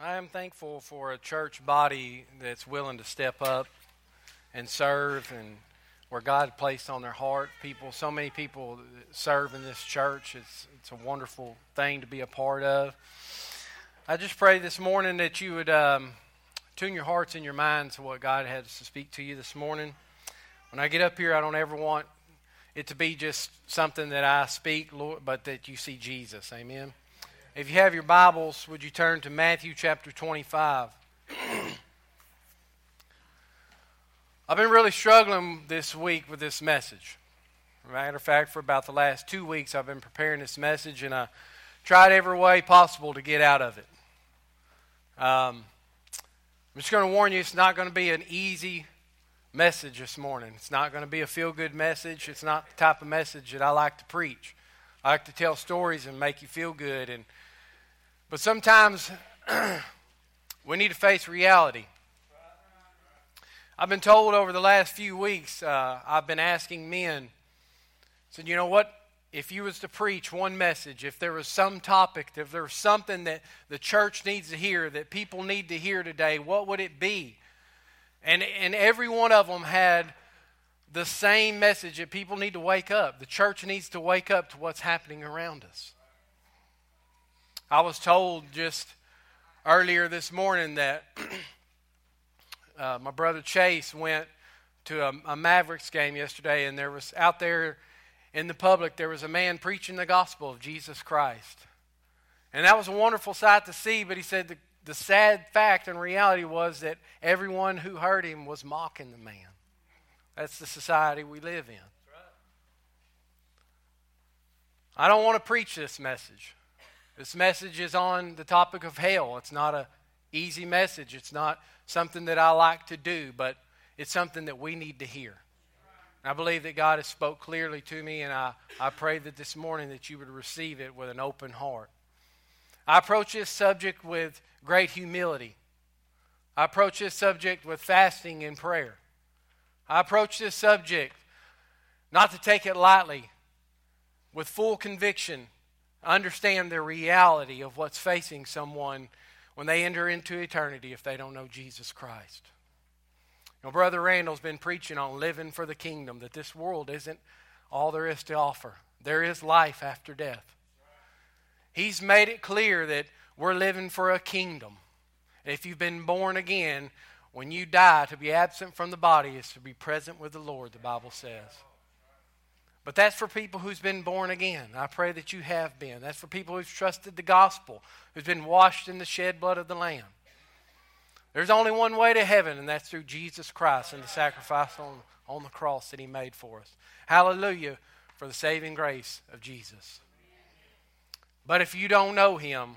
I am thankful for a church body that's willing to step up and serve and where God placed on their heart. People, so many people serve in this church. It's, it's a wonderful thing to be a part of. I just pray this morning that you would um, tune your hearts and your minds to what God has to speak to you this morning. When I get up here, I don't ever want it to be just something that I speak, Lord, but that you see Jesus. Amen. If you have your Bibles, would you turn to Matthew chapter 25? I've been really struggling this week with this message. Matter of fact, for about the last two weeks, I've been preparing this message, and I tried every way possible to get out of it. Um, I'm just going to warn you, it's not going to be an easy message this morning. It's not going to be a feel good message. It's not the type of message that I like to preach. I like to tell stories and make you feel good and but sometimes we need to face reality. I've been told over the last few weeks, uh, I've been asking men, said, you know what? If you was to preach one message, if there was some topic, if there was something that the church needs to hear, that people need to hear today, what would it be? And, and every one of them had the same message that people need to wake up. The church needs to wake up to what's happening around us. I was told just earlier this morning that uh, my brother Chase went to a, a, Mavericks game yesterday, and there was out there in the public there was a man preaching the gospel of Jesus Christ, and that was a wonderful sight to see. But he said the, the sad fact and reality was that everyone who heard him was mocking the man. That's the society we live in. I don't want to preach this message. This message is on the topic of hell. It's not a easy message. It's not something that I like to do, but it's something that we need to hear. I believe that God has spoke clearly to me, and I, I pray that this morning that you would receive it with an open heart. I approach this subject with great humility. I approach this subject with fasting and prayer. I approach this subject not to take it lightly, with full conviction understand the reality of what's facing someone when they enter into eternity if they don't know Jesus Christ. Now, Brother Randall's been preaching on living for the kingdom, that this world isn't all there is to offer. There is life after death. He's made it clear that we're living for a kingdom. If you've been born again, when you die, to be absent from the body is to be present with the Lord, the Bible says. But that's for people who's been born again. I pray that you have been. That's for people who've trusted the gospel, who's been washed in the shed blood of the Lamb. There's only one way to heaven, and that's through Jesus Christ and the sacrifice on, on the cross that He made for us. Hallelujah for the saving grace of Jesus. But if you don't know Him,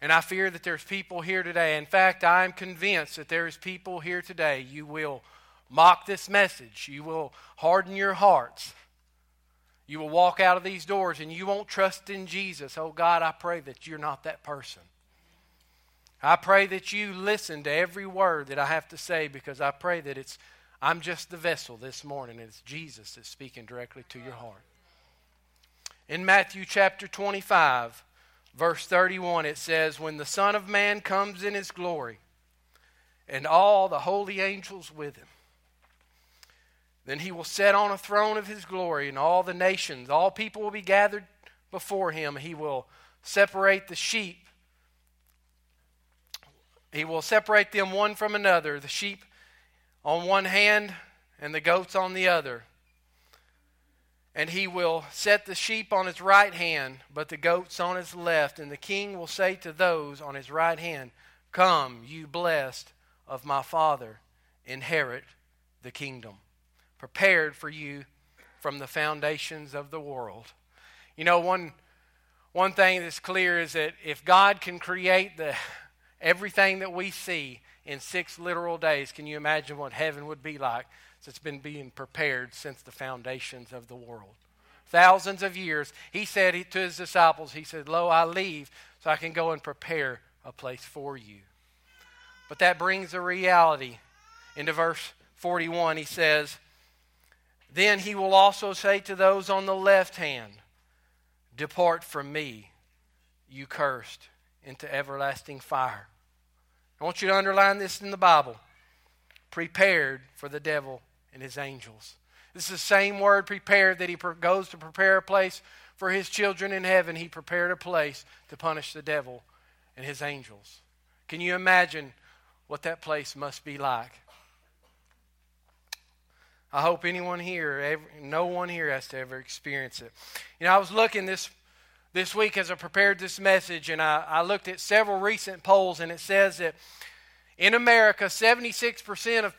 and I fear that there's people here today, in fact, I'm convinced that there is people here today, you will mock this message, you will harden your hearts you will walk out of these doors and you won't trust in Jesus. Oh God, I pray that you're not that person. I pray that you listen to every word that I have to say because I pray that it's I'm just the vessel this morning and it's Jesus that's speaking directly to your heart. In Matthew chapter 25, verse 31, it says, When the Son of Man comes in his glory, and all the holy angels with him, then he will sit on a throne of his glory, and all the nations, all people will be gathered before him. He will separate the sheep. He will separate them one from another, the sheep on one hand and the goats on the other. And he will set the sheep on his right hand, but the goats on his left. And the king will say to those on his right hand, Come, you blessed of my Father, inherit the kingdom prepared for you from the foundations of the world. You know, one, one thing that's clear is that if God can create the, everything that we see in six literal days, can you imagine what heaven would be like? It's been being prepared since the foundations of the world. Thousands of years. He said to his disciples, He said, Lo, I leave so I can go and prepare a place for you. But that brings a reality. Into verse 41, he says, then he will also say to those on the left hand, Depart from me, you cursed, into everlasting fire. I want you to underline this in the Bible prepared for the devil and his angels. This is the same word prepared that he goes to prepare a place for his children in heaven. He prepared a place to punish the devil and his angels. Can you imagine what that place must be like? I hope anyone here, every, no one here has to ever experience it. You know, I was looking this this week as I prepared this message, and I, I looked at several recent polls, and it says that in America, 76% of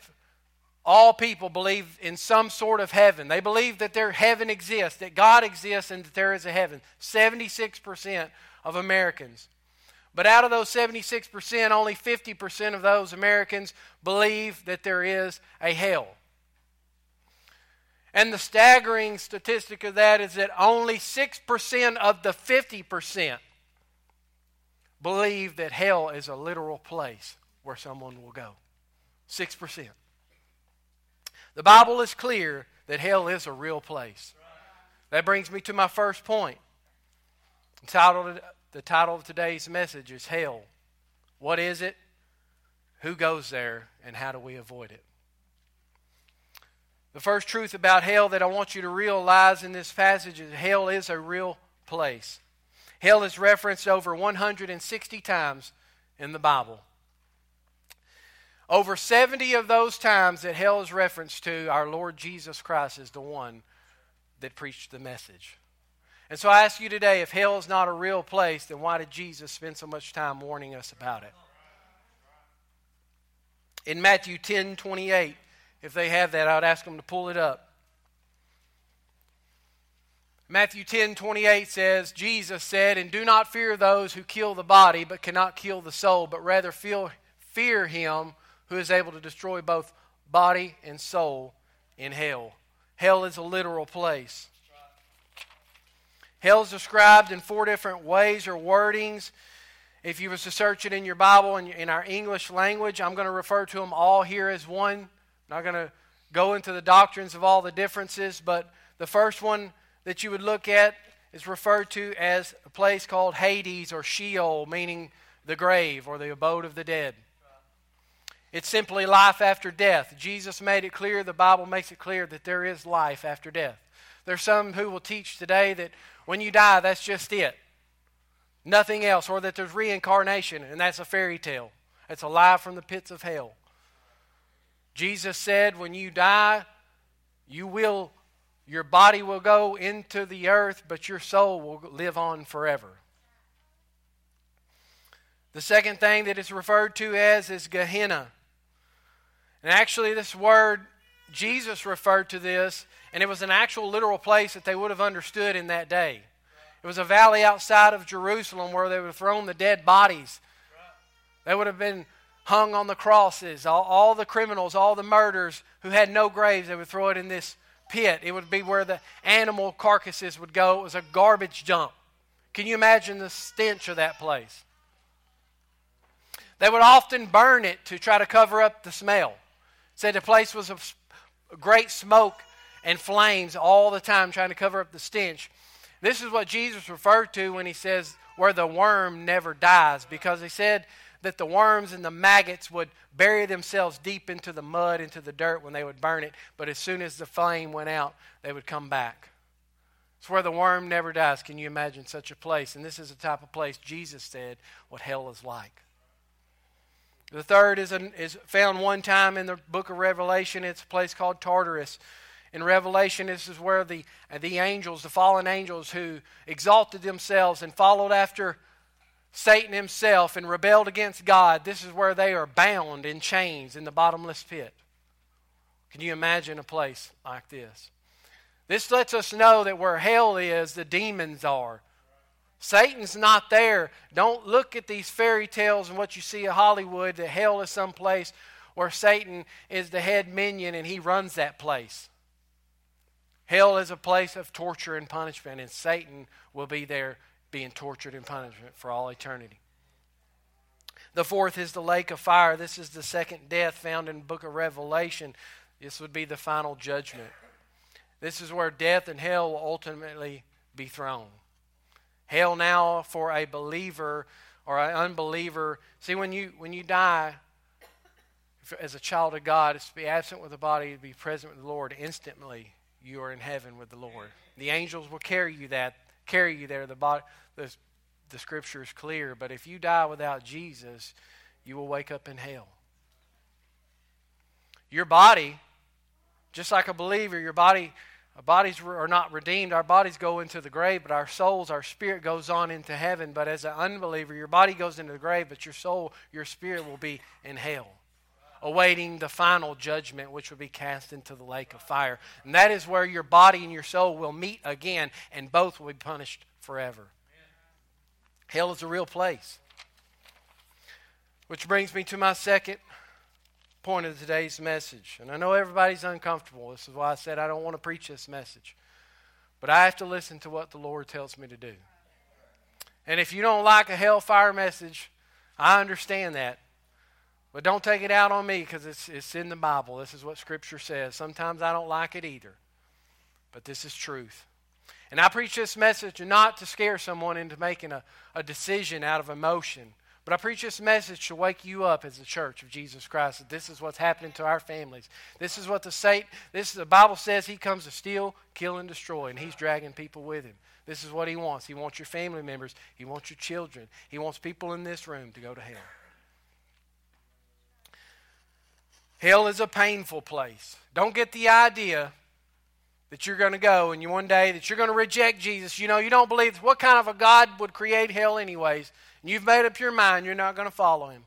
all people believe in some sort of heaven. They believe that their heaven exists, that God exists, and that there is a heaven. 76% of Americans. But out of those 76%, only 50% of those Americans believe that there is a hell. And the staggering statistic of that is that only 6% of the 50% believe that hell is a literal place where someone will go. 6%. The Bible is clear that hell is a real place. That brings me to my first point. The title, the title of today's message is Hell. What is it? Who goes there? And how do we avoid it? The first truth about hell that I want you to realize in this passage is hell is a real place. Hell is referenced over 160 times in the Bible. Over 70 of those times that hell is referenced to, our Lord Jesus Christ is the one that preached the message. And so I ask you today if hell is not a real place, then why did Jesus spend so much time warning us about it? In Matthew 10 28, if they have that, I would ask them to pull it up. Matthew 10 28 says, Jesus said, And do not fear those who kill the body, but cannot kill the soul, but rather feel, fear him who is able to destroy both body and soul in hell. Hell is a literal place. Hell is described in four different ways or wordings. If you was to search it in your Bible in, in our English language, I'm going to refer to them all here as one not going to go into the doctrines of all the differences, but the first one that you would look at is referred to as a place called Hades or Sheol, meaning the grave or the abode of the dead. It's simply life after death. Jesus made it clear, the Bible makes it clear that there is life after death. There's some who will teach today that when you die, that's just it. Nothing else, or that there's reincarnation, and that's a fairy tale. It's a lie from the pits of hell. Jesus said, when you die, you will, your body will go into the earth, but your soul will live on forever. The second thing that is referred to as is Gehenna. And actually, this word, Jesus referred to this, and it was an actual literal place that they would have understood in that day. It was a valley outside of Jerusalem where they would have thrown the dead bodies. They would have been hung on the crosses, all, all the criminals, all the murderers who had no graves, they would throw it in this pit. It would be where the animal carcasses would go. It was a garbage dump. Can you imagine the stench of that place? They would often burn it to try to cover up the smell. Said the place was of great smoke and flames all the time trying to cover up the stench. This is what Jesus referred to when he says, where the worm never dies, because he said that the worms and the maggots would bury themselves deep into the mud, into the dirt when they would burn it, but as soon as the flame went out, they would come back. It's where the worm never dies. Can you imagine such a place? And this is the type of place Jesus said what hell is like. The third is, an, is found one time in the book of Revelation. It's a place called Tartarus. In Revelation, this is where the, the angels, the fallen angels who exalted themselves and followed after Satan himself and rebelled against God, this is where they are bound in chains in the bottomless pit. Can you imagine a place like this? This lets us know that where hell is, the demons are. Satan's not there. Don't look at these fairy tales and what you see in Hollywood that hell is some place where Satan is the head minion and he runs that place. Hell is a place of torture and punishment, and Satan will be there being tortured in punishment for all eternity. The fourth is the lake of fire. This is the second death found in the book of Revelation. This would be the final judgment. This is where death and hell will ultimately be thrown. Hell now for a believer or an unbeliever. See, when you when you die as a child of God, it's to be absent with the body, to be present with the Lord. Instantly, you are in heaven with the Lord. The angels will carry you that carry you there. The body, the, the scripture is clear. But if you die without Jesus, you will wake up in hell. Your body, just like a believer, your body our bodies are not redeemed. Our bodies go into the grave, but our souls, our spirit goes on into heaven. But as an unbeliever, your body goes into the grave, but your soul, your spirit will be in hell, awaiting the final judgment, which will be cast into the lake of fire. And that is where your body and your soul will meet again, and both will be punished forever. Hell is a real place. Which brings me to my second point of today's message. And I know everybody's uncomfortable. This is why I said I don't want to preach this message. But I have to listen to what the Lord tells me to do. And if you don't like a hellfire message, I understand that. But don't take it out on me because it's, it's in the Bible. This is what Scripture says. Sometimes I don't like it either. But this is truth. And I preach this message not to scare someone into making a, a decision out of emotion but I preach this message to wake you up as the church of Jesus Christ that this is what's happening to our families. This is what the Satan, this is, the Bible says he comes to steal, kill, and destroy, and he's dragging people with him. This is what he wants. He wants your family members. He wants your children. He wants people in this room to go to hell. Hell is a painful place. Don't get the idea that you're going to go and you one day that you're going to reject Jesus. You know, you don't believe what kind of a God would create hell anyways and you've made up your mind you're not going to follow him.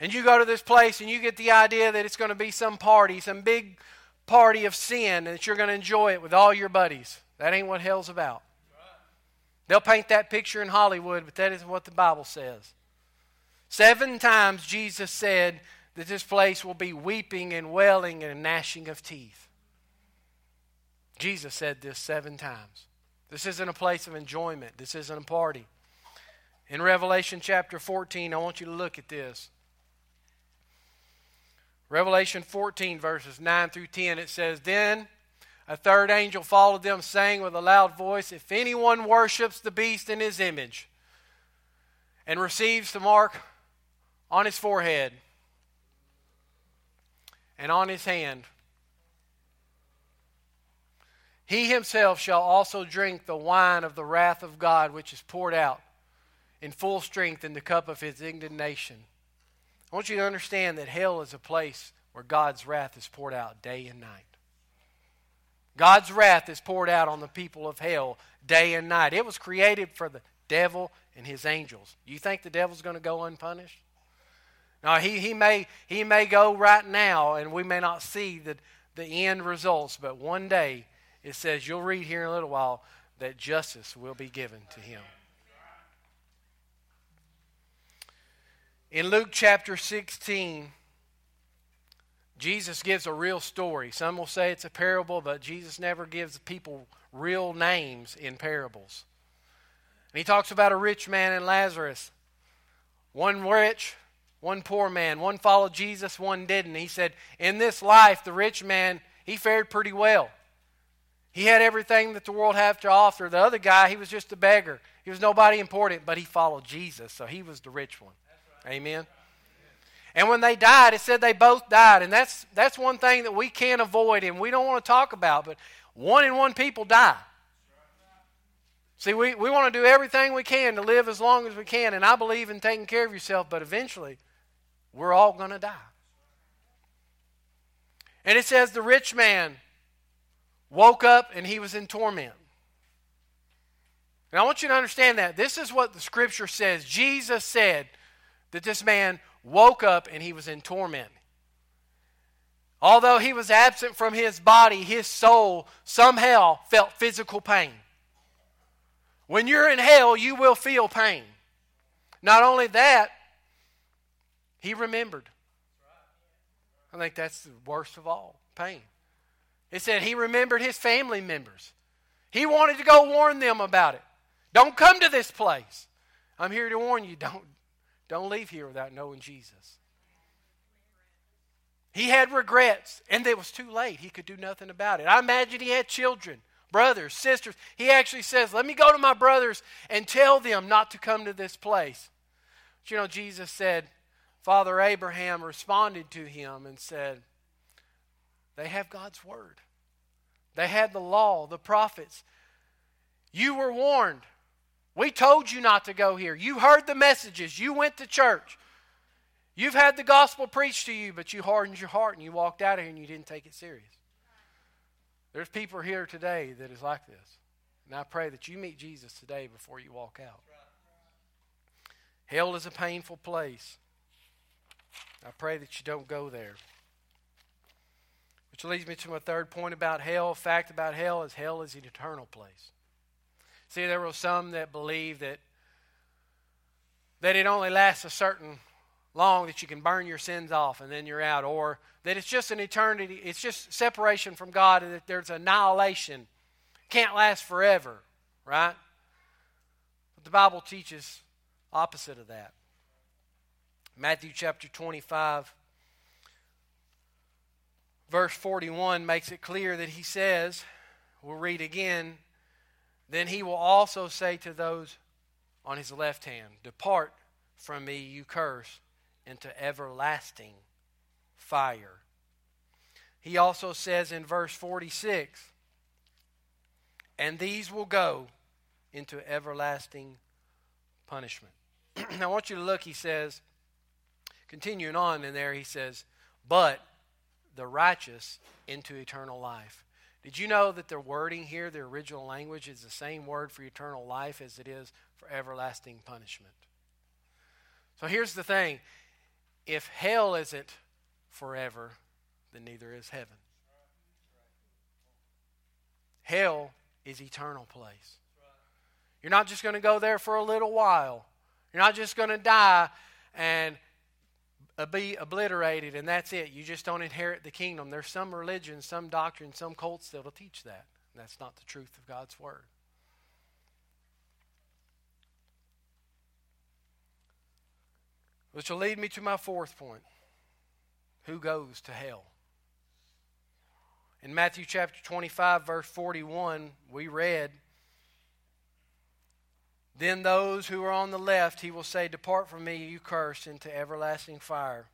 And you go to this place and you get the idea that it's going to be some party, some big party of sin, and that you're going to enjoy it with all your buddies. That ain't what hell's about. They'll paint that picture in Hollywood, but that isn't what the Bible says. Seven times Jesus said that this place will be weeping and wailing and gnashing of teeth. Jesus said this seven times. This isn't a place of enjoyment, this isn't a party. In Revelation chapter 14, I want you to look at this. Revelation 14, verses 9 through 10, it says, Then a third angel followed them, saying with a loud voice, If anyone worships the beast in his image and receives the mark on his forehead and on his hand, he himself shall also drink the wine of the wrath of God, which is poured out in full strength in the cup of his indignation. I want you to understand that hell is a place where God's wrath is poured out day and night. God's wrath is poured out on the people of hell day and night. It was created for the devil and his angels. You think the devil's going to go unpunished? Now he, he may he may go right now and we may not see the, the end results, but one day it says you'll read here in a little while that justice will be given to him. In Luke chapter 16, Jesus gives a real story. Some will say it's a parable, but Jesus never gives people real names in parables. And he talks about a rich man and Lazarus. One rich, one poor man. One followed Jesus, one didn't. He said, In this life, the rich man, he fared pretty well. He had everything that the world had to offer. The other guy, he was just a beggar. He was nobody important, but he followed Jesus, so he was the rich one. Amen. And when they died, it said they both died. And that's, that's one thing that we can't avoid and we don't want to talk about, but one in one people die. See, we, we want to do everything we can to live as long as we can, and I believe in taking care of yourself, but eventually we're all going to die. And it says the rich man woke up and he was in torment. And I want you to understand that. This is what the scripture says. Jesus said, that this man woke up and he was in torment. Although he was absent from his body, his soul somehow felt physical pain. When you're in hell, you will feel pain. Not only that, he remembered. I think that's the worst of all pain. It said he remembered his family members. He wanted to go warn them about it. Don't come to this place. I'm here to warn you, don't, don't leave here without knowing Jesus. He had regrets, and it was too late. He could do nothing about it. I imagine he had children, brothers, sisters. He actually says, Let me go to my brothers and tell them not to come to this place. But you know, Jesus said, Father Abraham responded to him and said, They have God's word. They had the law, the prophets. You were warned. We told you not to go here. You heard the messages. You went to church. You've had the gospel preached to you, but you hardened your heart and you walked out of here and you didn't take it serious. There's people here today that is like this. And I pray that you meet Jesus today before you walk out. Hell is a painful place. I pray that you don't go there. Which leads me to my third point about hell. Fact about hell is hell is an eternal place. See, there were some that believe that that it only lasts a certain long that you can burn your sins off and then you're out, or that it's just an eternity, it's just separation from God, and that there's annihilation. Can't last forever, right? But the Bible teaches opposite of that. Matthew chapter 25, verse 41 makes it clear that he says, we'll read again, then he will also say to those on his left hand, Depart from me, you curse, into everlasting fire. He also says in verse 46, And these will go into everlasting punishment. I want you to look, he says, continuing on in there, he says, But the righteous into eternal life. Did you know that the wording here, the original language, is the same word for eternal life as it is for everlasting punishment? So here's the thing if hell isn't forever, then neither is heaven. Hell is eternal place. You're not just going to go there for a little while. You're not just going to die and be obliterated, and that's it. You just don't inherit the kingdom. There's some religions, some doctrines, some cults that'll teach that. That's not the truth of God's word. Which will lead me to my fourth point. Who goes to hell? In Matthew chapter 25, verse 41, we read, then those who are on the left, he will say, Depart from me, you cursed, into everlasting fire,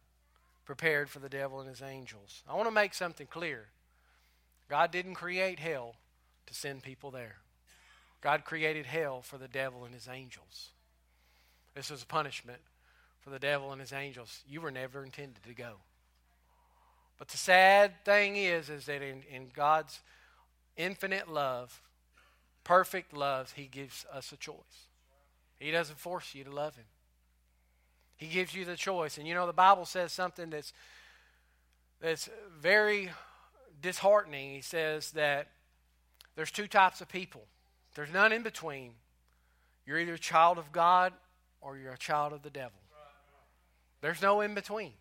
prepared for the devil and his angels. I want to make something clear. God didn't create hell to send people there. God created hell for the devil and his angels. This was a punishment for the devil and his angels. You were never intended to go. But the sad thing is, is that in, in God's infinite love, perfect love, he gives us a choice. He doesn't force you to love Him. He gives you the choice. And you know, the Bible says something that's, that's very disheartening. He says that there's two types of people, there's none in between. You're either a child of God or you're a child of the devil. There's no in between.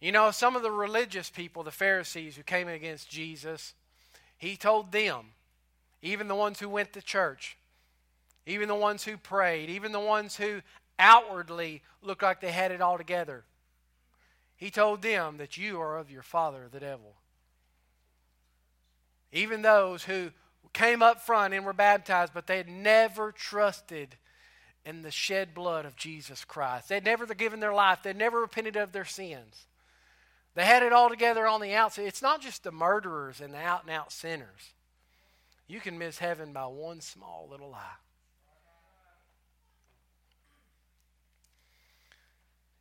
You know, some of the religious people, the Pharisees who came against Jesus, he told them, even the ones who went to church, even the ones who prayed, even the ones who outwardly looked like they had it all together. He told them that you are of your father, the devil. Even those who came up front and were baptized, but they had never trusted in the shed blood of Jesus Christ. They'd never given their life, they'd never repented of their sins. They had it all together on the outside. It's not just the murderers and the out and out sinners. You can miss heaven by one small little lie.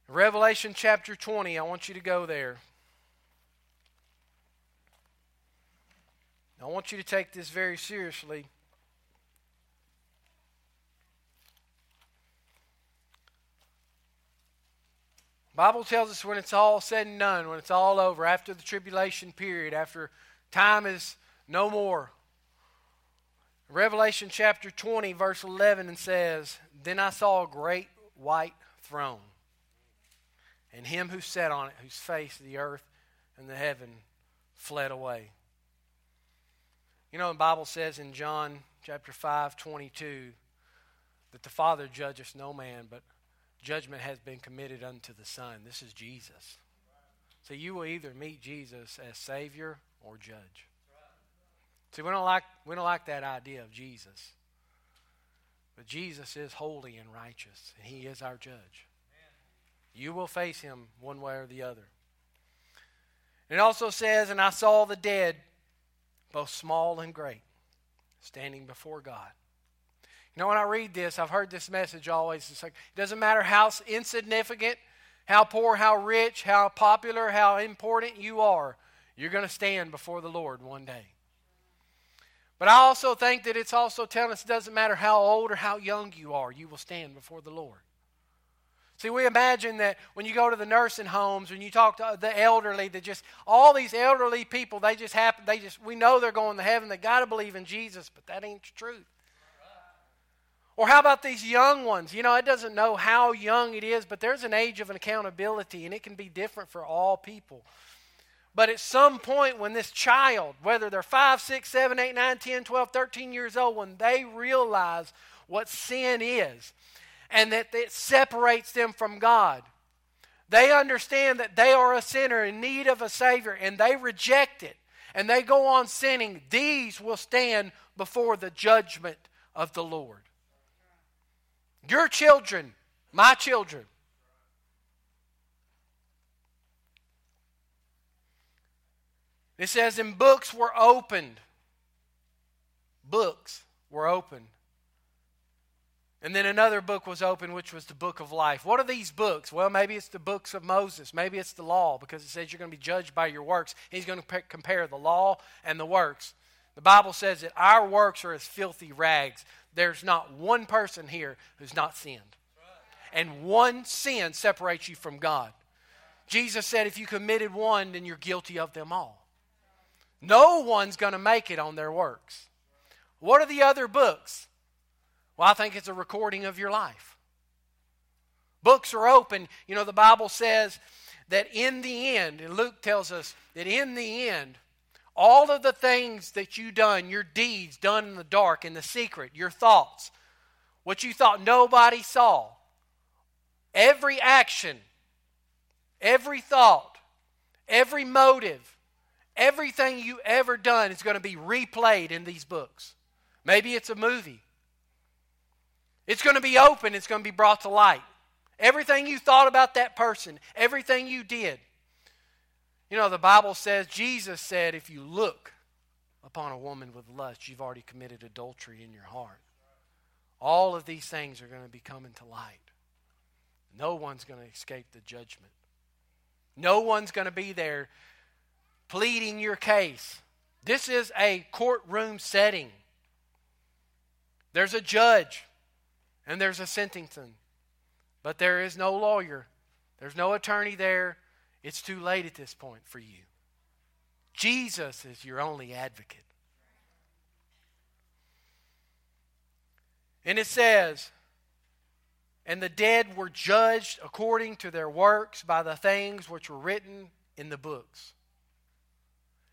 Revelation chapter 20, I want you to go there. I want you to take this very seriously. Bible tells us when it's all said and done, when it's all over, after the tribulation period, after time is no more. Revelation chapter 20, verse 11, and says, Then I saw a great white throne and him who sat on it, whose face the earth and the heaven fled away. You know, the Bible says in John chapter 5, 22, that the Father judgeth no man, but judgment has been committed unto the Son. This is Jesus. So you will either meet Jesus as Savior or judge. See, we don't like, we don't like that idea of Jesus. But Jesus is holy and righteous, and He is our judge. You will face Him one way or the other. It also says, And I saw the dead, both small and great, standing before God. You know, when I read this, I've heard this message always. It's like, it doesn't matter how insignificant, how poor, how rich, how popular, how important you are, you're going to stand before the Lord one day. But I also think that it's also telling us it doesn't matter how old or how young you are, you will stand before the Lord. See, we imagine that when you go to the nursing homes, when you talk to the elderly, that just all these elderly people, they just happen, they just, we know they're going to heaven. They got to believe in Jesus, but that ain't the truth. Or how about these young ones? You know, it doesn't know how young it is, but there's an age of accountability, and it can be different for all people. But at some point, when this child, whether they're 5, 6, 7, 8, 9, 10, 12, 13 years old, when they realize what sin is and that it separates them from God, they understand that they are a sinner in need of a Savior and they reject it and they go on sinning, these will stand before the judgment of the Lord. Your children, my children, It says, and books were opened. Books were opened. And then another book was opened, which was the book of life. What are these books? Well, maybe it's the books of Moses. Maybe it's the law, because it says you're going to be judged by your works. He's going to compare the law and the works. The Bible says that our works are as filthy rags. There's not one person here who's not sinned. And one sin separates you from God. Jesus said if you committed one, then you're guilty of them all. No one's going to make it on their works. What are the other books? Well, I think it's a recording of your life. Books are open. You know, the Bible says that in the end, and Luke tells us that in the end, all of the things that you done, your deeds done in the dark, in the secret, your thoughts, what you thought nobody saw, every action, every thought, every motive, Everything you ever done is going to be replayed in these books. Maybe it's a movie. It's going to be open, it's going to be brought to light. Everything you thought about that person, everything you did. You know, the Bible says, Jesus said, if you look upon a woman with lust, you've already committed adultery in your heart. All of these things are going to be coming to light. No one's going to escape the judgment. No one's going to be there pleading your case. This is a courtroom setting. There's a judge and there's a sentencing, but there is no lawyer. There's no attorney there. It's too late at this point for you. Jesus is your only advocate. And it says, And the dead were judged according to their works by the things which were written in the books.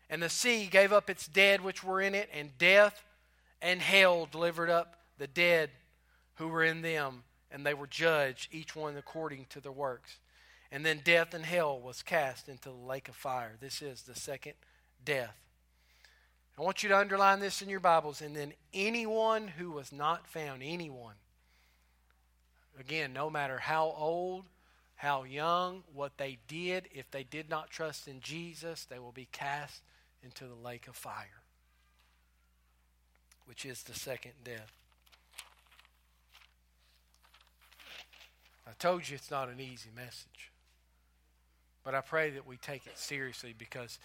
And the sea gave up its dead which were in it, and death and hell delivered up the dead who were in them, and they were judged, each one according to their works. And then death and hell was cast into the lake of fire. This is the second death. I want you to underline this in your Bibles. And then anyone who was not found, anyone, again, no matter how old, how young, what they did, if they did not trust in Jesus, they will be cast into the lake of fire, which is the second death. I told you it's not an easy message. But I pray that we take it seriously because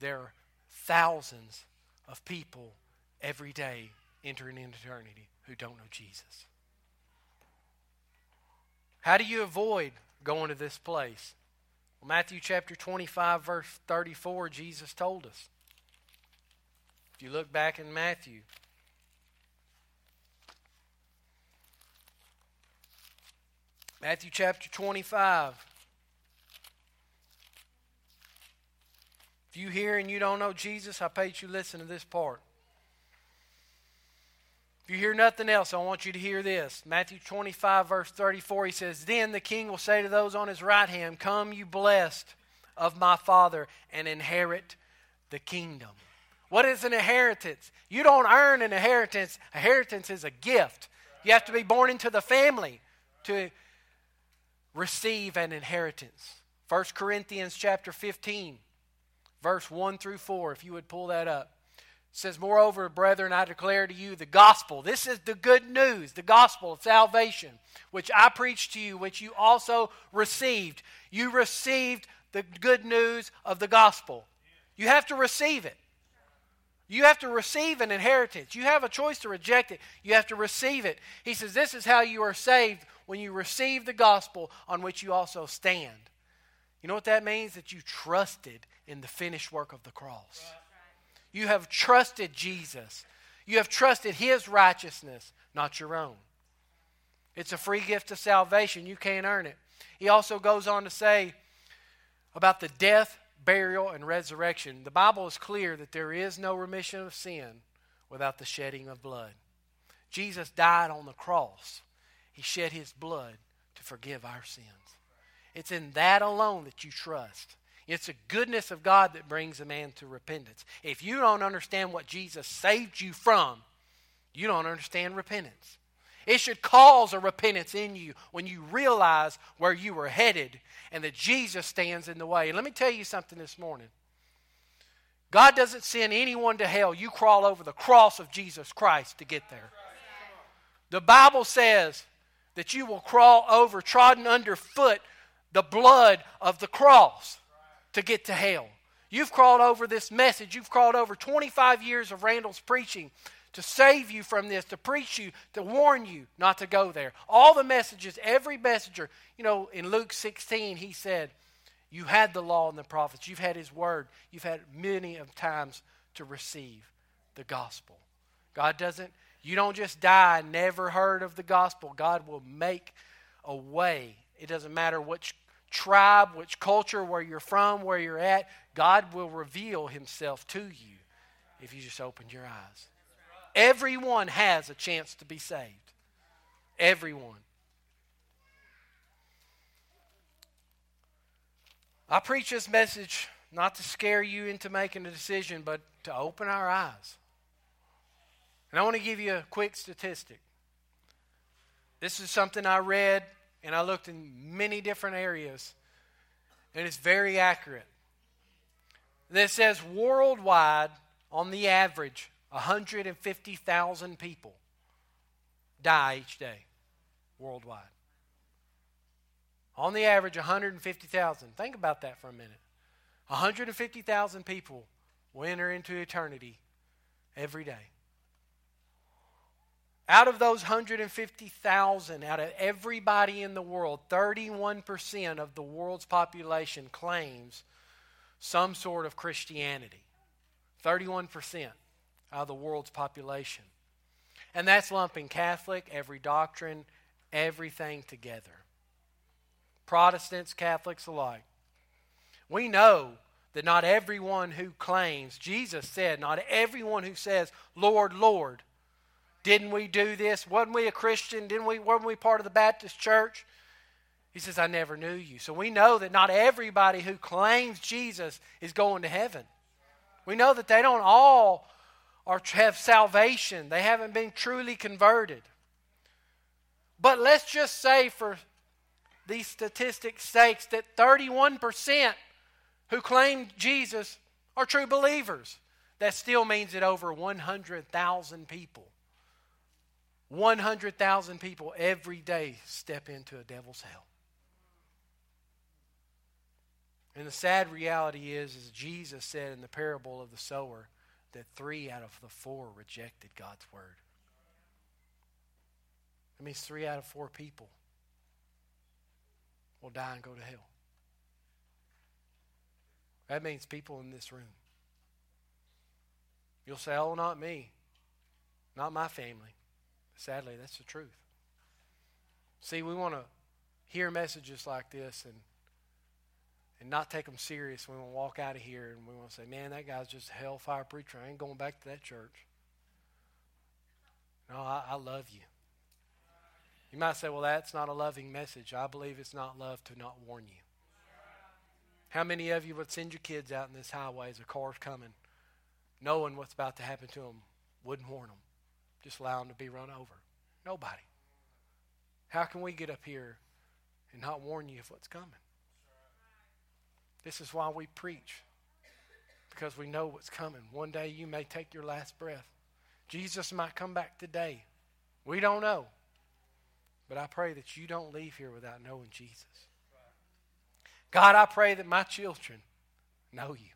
there are thousands of people every day entering into eternity who don't know Jesus. How do you avoid going to this place? Well, Matthew chapter 25, verse 34, Jesus told us if you look back in Matthew, Matthew chapter 25. If you hear and you don't know Jesus, I that you listen to this part. If you hear nothing else, I want you to hear this. Matthew 25, verse 34, he says, Then the king will say to those on his right hand, Come, you blessed of my Father, and inherit the kingdom. What is an inheritance? You don't earn an inheritance. Inheritance is a gift. You have to be born into the family to receive an inheritance. 1 Corinthians chapter 15, verse 1 through 4, if you would pull that up. It says, Moreover, brethren, I declare to you the gospel. This is the good news, the gospel of salvation, which I preached to you, which you also received. You received the good news of the gospel. You have to receive it. You have to receive an inheritance. You have a choice to reject it. You have to receive it. He says, This is how you are saved when you receive the gospel on which you also stand. You know what that means? That you trusted in the finished work of the cross. You have trusted Jesus. You have trusted His righteousness, not your own. It's a free gift of salvation. You can't earn it. He also goes on to say about the death, burial, and resurrection. The Bible is clear that there is no remission of sin without the shedding of blood. Jesus died on the cross, He shed His blood to forgive our sins. It's in that alone that you trust. It's the goodness of God that brings a man to repentance. If you don't understand what Jesus saved you from, you don't understand repentance. It should cause a repentance in you when you realize where you were headed and that Jesus stands in the way. Let me tell you something this morning. God doesn't send anyone to hell. You crawl over the cross of Jesus Christ to get there. The Bible says that you will crawl over, trodden underfoot, the blood of the cross to get to hell. You've crawled over this message. You've crawled over 25 years of Randall's preaching to save you from this, to preach you, to warn you not to go there. All the messages, every messenger, you know, in Luke 16, he said, You had the law and the prophets, you've had his word, you've had many of times to receive the gospel. God doesn't, you don't just die, never heard of the gospel. God will make a way. It doesn't matter which tribe, which culture, where you're from, where you're at, God will reveal himself to you if you just open your eyes. Everyone has a chance to be saved. Everyone. I preach this message not to scare you into making a decision, but to open our eyes. And I want to give you a quick statistic. This is something I read and I looked in many different areas, and it's very accurate. That says worldwide, on the average, 150,000 people die each day worldwide. On the average, 150,000. Think about that for a minute. 150,000 people will enter into eternity every day. Out of those 150,000, out of everybody in the world, 31% of the world's population claims some sort of Christianity. 31% out of the world's population. And that's lumping Catholic, every doctrine, everything together. Protestants, Catholics alike. We know that not everyone who claims, Jesus said, not everyone who says, Lord, Lord, didn't we do this? Wasn't we a Christian? Didn't we, weren't we part of the Baptist church? He says, I never knew you. So we know that not everybody who claims Jesus is going to heaven. We know that they don't all are, have salvation, they haven't been truly converted. But let's just say, for these statistics' sakes, that 31% who claim Jesus are true believers. That still means that over 100,000 people 100,000 people every day step into a devil's hell. And the sad reality is, as Jesus said in the parable of the sower, that three out of the four rejected God's word. That means three out of four people will die and go to hell. That means people in this room. You'll say, oh, not me, not my family. Sadly, that's the truth. See, we want to hear messages like this and and not take them serious. We want to walk out of here and we want to say, man, that guy's just a hellfire preacher. I ain't going back to that church. No, I, I love you. You might say, well, that's not a loving message. I believe it's not love to not warn you. How many of you would send your kids out in this highway as a car's coming? knowing what's about to happen to them, wouldn't warn them. Just allow them to be run over. Nobody. How can we get up here and not warn you of what's coming? This is why we preach. Because we know what's coming. One day you may take your last breath. Jesus might come back today. We don't know. But I pray that you don't leave here without knowing Jesus. God, I pray that my children know you.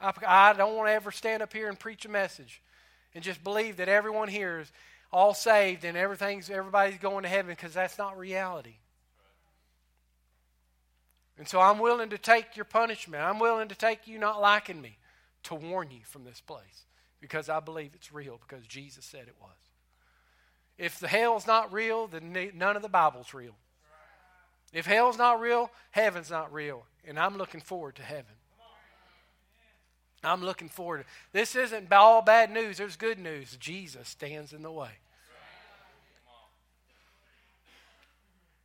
I, I don't want to ever stand up here and preach a message and just believe that everyone here is all saved and everything's everybody's going to heaven because that's not reality. And so I'm willing to take your punishment. I'm willing to take you not liking me to warn you from this place because I believe it's real because Jesus said it was. If the hell's not real, then none of the Bible's real. If hell's not real, heaven's not real. And I'm looking forward to heaven. I'm looking forward to This isn't all bad news. There's good news. Jesus stands in the way.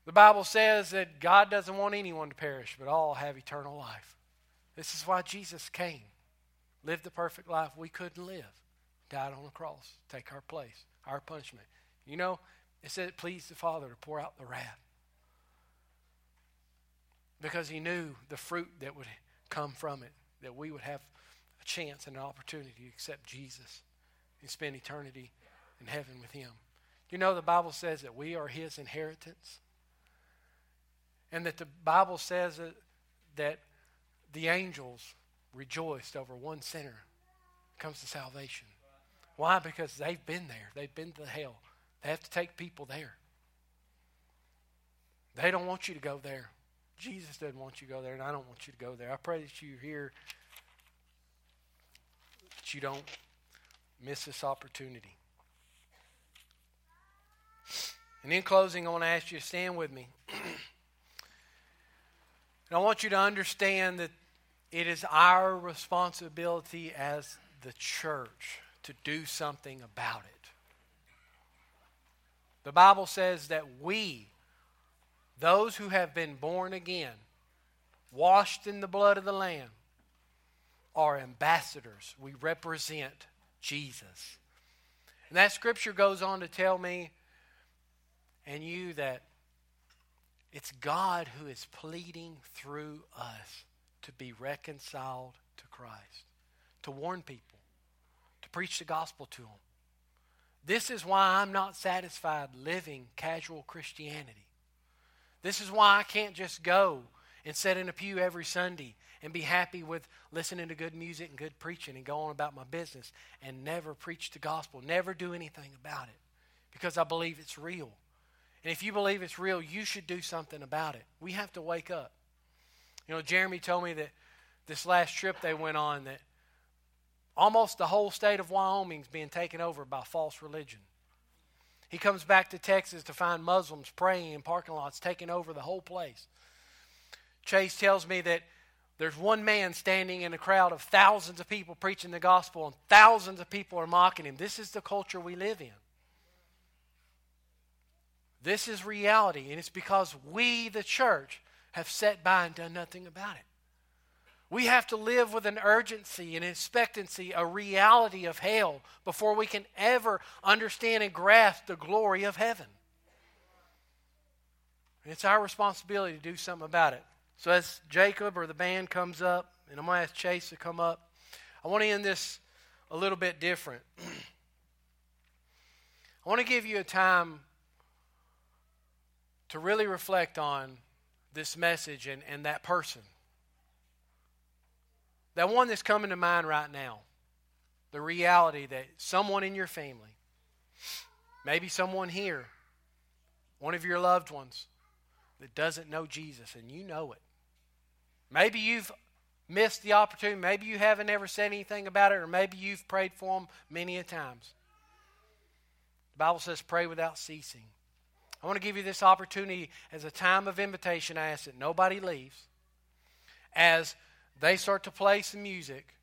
The Bible says that God doesn't want anyone to perish, but all have eternal life. This is why Jesus came, lived the perfect life we couldn't live, died on the cross, take our place, our punishment. You know, it said it pleased the Father to pour out the wrath because he knew the fruit that would come from it, that we would have a chance and an opportunity to accept Jesus and spend eternity in heaven with him. You know, the Bible says that we are his inheritance. And that the Bible says that, that the angels rejoiced over one sinner comes to salvation. Why? Because they've been there. They've been to hell. They have to take people there. They don't want you to go there. Jesus doesn't want you to go there, and I don't want you to go there. I pray that you hear that you don't miss this opportunity. And in closing, I want to ask you to stand with me. And I want you to understand that it is our responsibility as the church to do something about it. The Bible says that we, those who have been born again, washed in the blood of the Lamb, are ambassadors. We represent Jesus. And that scripture goes on to tell me and you that it's God who is pleading through us to be reconciled to Christ, to warn people, to preach the gospel to them. This is why I'm not satisfied living casual Christianity. This is why I can't just go and sit in a pew every Sunday and be happy with listening to good music and good preaching and go on about my business and never preach the gospel, never do anything about it because I believe it's real. And if you believe it's real, you should do something about it. We have to wake up. You know, Jeremy told me that this last trip they went on that almost the whole state of Wyoming is being taken over by false religion. He comes back to Texas to find Muslims praying in parking lots, taking over the whole place. Chase tells me that there's one man standing in a crowd of thousands of people preaching the gospel, and thousands of people are mocking him. This is the culture we live in. This is reality, and it's because we, the church, have sat by and done nothing about it. We have to live with an urgency an expectancy, a reality of hell, before we can ever understand and grasp the glory of heaven. And it's our responsibility to do something about it. So, as Jacob or the band comes up, and I'm going to ask Chase to come up, I want to end this a little bit different. I want to give you a time to really reflect on this message and, and that person. That one that's coming to mind right now. The reality that someone in your family, maybe someone here, one of your loved ones, that doesn't know Jesus and you know it. Maybe you've missed the opportunity. Maybe you haven't ever said anything about it, or maybe you've prayed for them many a times. The Bible says, pray without ceasing. I want to give you this opportunity as a time of invitation. I ask that nobody leaves. As they start to play some music,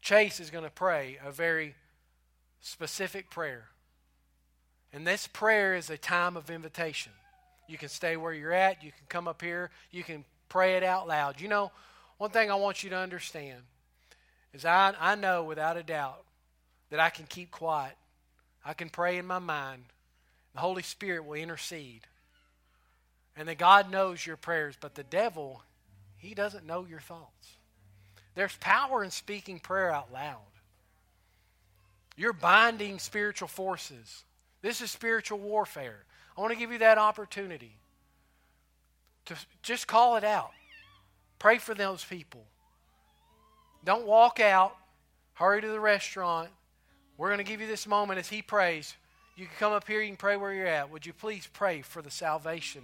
Chase is going to pray a very specific prayer. And this prayer is a time of invitation. You can stay where you're at, you can come up here, you can pray it out loud. You know, one thing I want you to understand is I, I know without a doubt that I can keep quiet. I can pray in my mind. The Holy Spirit will intercede. And that God knows your prayers, but the devil, he doesn't know your thoughts. There's power in speaking prayer out loud. You're binding spiritual forces. This is spiritual warfare. I want to give you that opportunity to just call it out. Pray for those people. Don't walk out, hurry to the restaurant. We're going to give you this moment as he prays. You can come up here, you can pray where you're at. Would you please pray for the salvation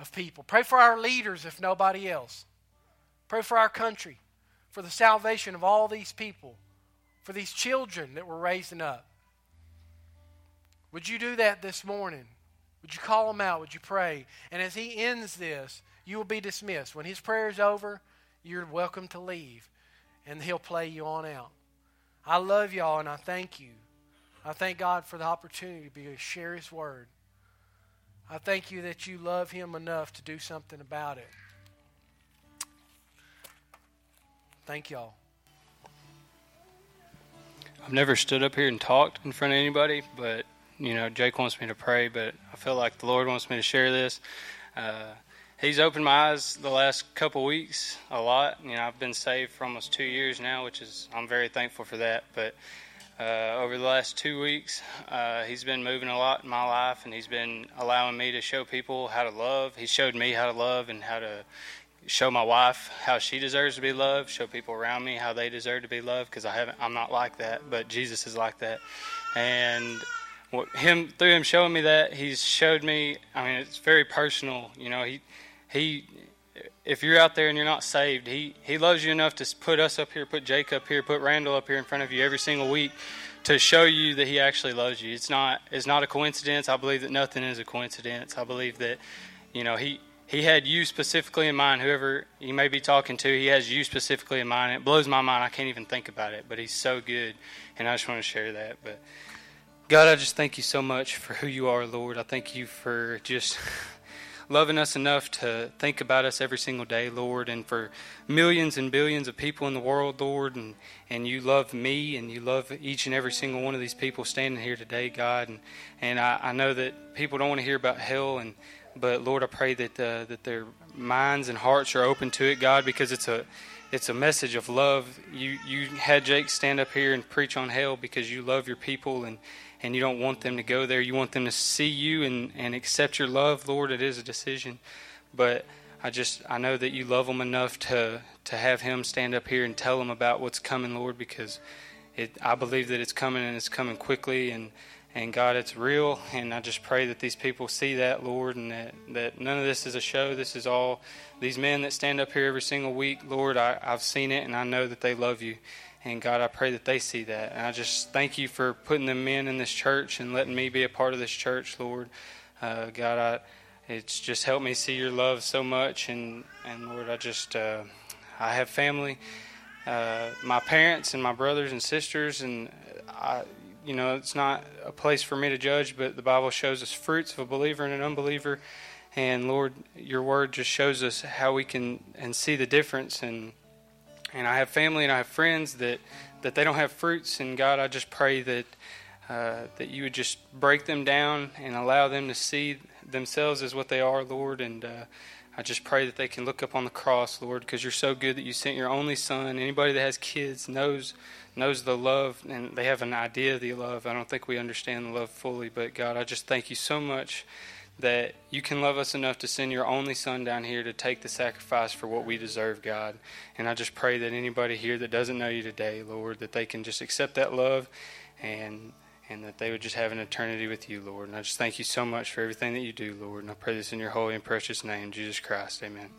of people? Pray for our leaders if nobody else. Pray for our country, for the salvation of all these people, for these children that we're raising up. Would you do that this morning? Would you call him out? Would you pray? And as he ends this, you will be dismissed. When his prayer is over, you're welcome to leave, and he'll play you on out. I love y'all, and I thank you. I thank God for the opportunity to be to share His Word. I thank you that you love Him enough to do something about it. Thank y'all. I've never stood up here and talked in front of anybody, but you know, Jake wants me to pray, but I feel like the Lord wants me to share this. Uh, he's opened my eyes the last couple weeks a lot. You know, I've been saved for almost two years now, which is I'm very thankful for that. But uh, over the last two weeks, uh, he's been moving a lot in my life, and he's been allowing me to show people how to love. He showed me how to love and how to show my wife how she deserves to be loved. Show people around me how they deserve to be loved because I haven't. I'm not like that, but Jesus is like that, and him through him showing me that he's showed me i mean it's very personal you know he he if you're out there and you're not saved he he loves you enough to put us up here put jake up here put randall up here in front of you every single week to show you that he actually loves you. It's not it's not a coincidence. I believe that nothing is a coincidence. I believe that you know he he had you specifically in mind whoever you may be talking to he has you specifically in mind. It blows my mind. I can't even think about it but he's so good and i just want to share that but God, I just thank you so much for who you are, Lord. I thank you for just loving us enough to think about us every single day, Lord, and for millions and billions of people in the world, Lord, and, and you love me and you love each and every single one of these people standing here today, God. And, and I, I know that people don't want to hear about hell, and but Lord, I pray that uh, that their minds and hearts are open to it, God, because it's a it's a message of love. You you had Jake stand up here and preach on hell because you love your people and and you don't want them to go there. You want them to see you and, and accept your love, Lord. It is a decision. But I just I know that you love them enough to to have him stand up here and tell them about what's coming, Lord, because it I believe that it's coming and it's coming quickly and and God, it's real. And I just pray that these people see that, Lord, and that, that none of this is a show. This is all these men that stand up here every single week, Lord. I, I've seen it, and I know that they love you. And God, I pray that they see that. And I just thank you for putting them in in this church and letting me be a part of this church, Lord. Uh, God, I, it's just helped me see your love so much. And, and Lord, I just, uh, I have family, uh, my parents and my brothers and sisters. And I, you know, it's not a place for me to judge, but the Bible shows us fruits of a believer and an unbeliever. And Lord, your word just shows us how we can and see the difference. And and I have family and I have friends that that they don't have fruits. And God, I just pray that uh, that you would just break them down and allow them to see themselves as what they are, Lord. And uh, I just pray that they can look up on the cross, Lord, because you're so good that you sent your only Son. Anybody that has kids knows knows the love, and they have an idea of the love. I don't think we understand the love fully, but God, I just thank you so much that you can love us enough to send your only son down here to take the sacrifice for what we deserve, God. And I just pray that anybody here that doesn't know you today, Lord, that they can just accept that love and and that they would just have an eternity with you, Lord. And I just thank you so much for everything that you do, Lord. And I pray this in your holy and precious name, Jesus Christ. Amen.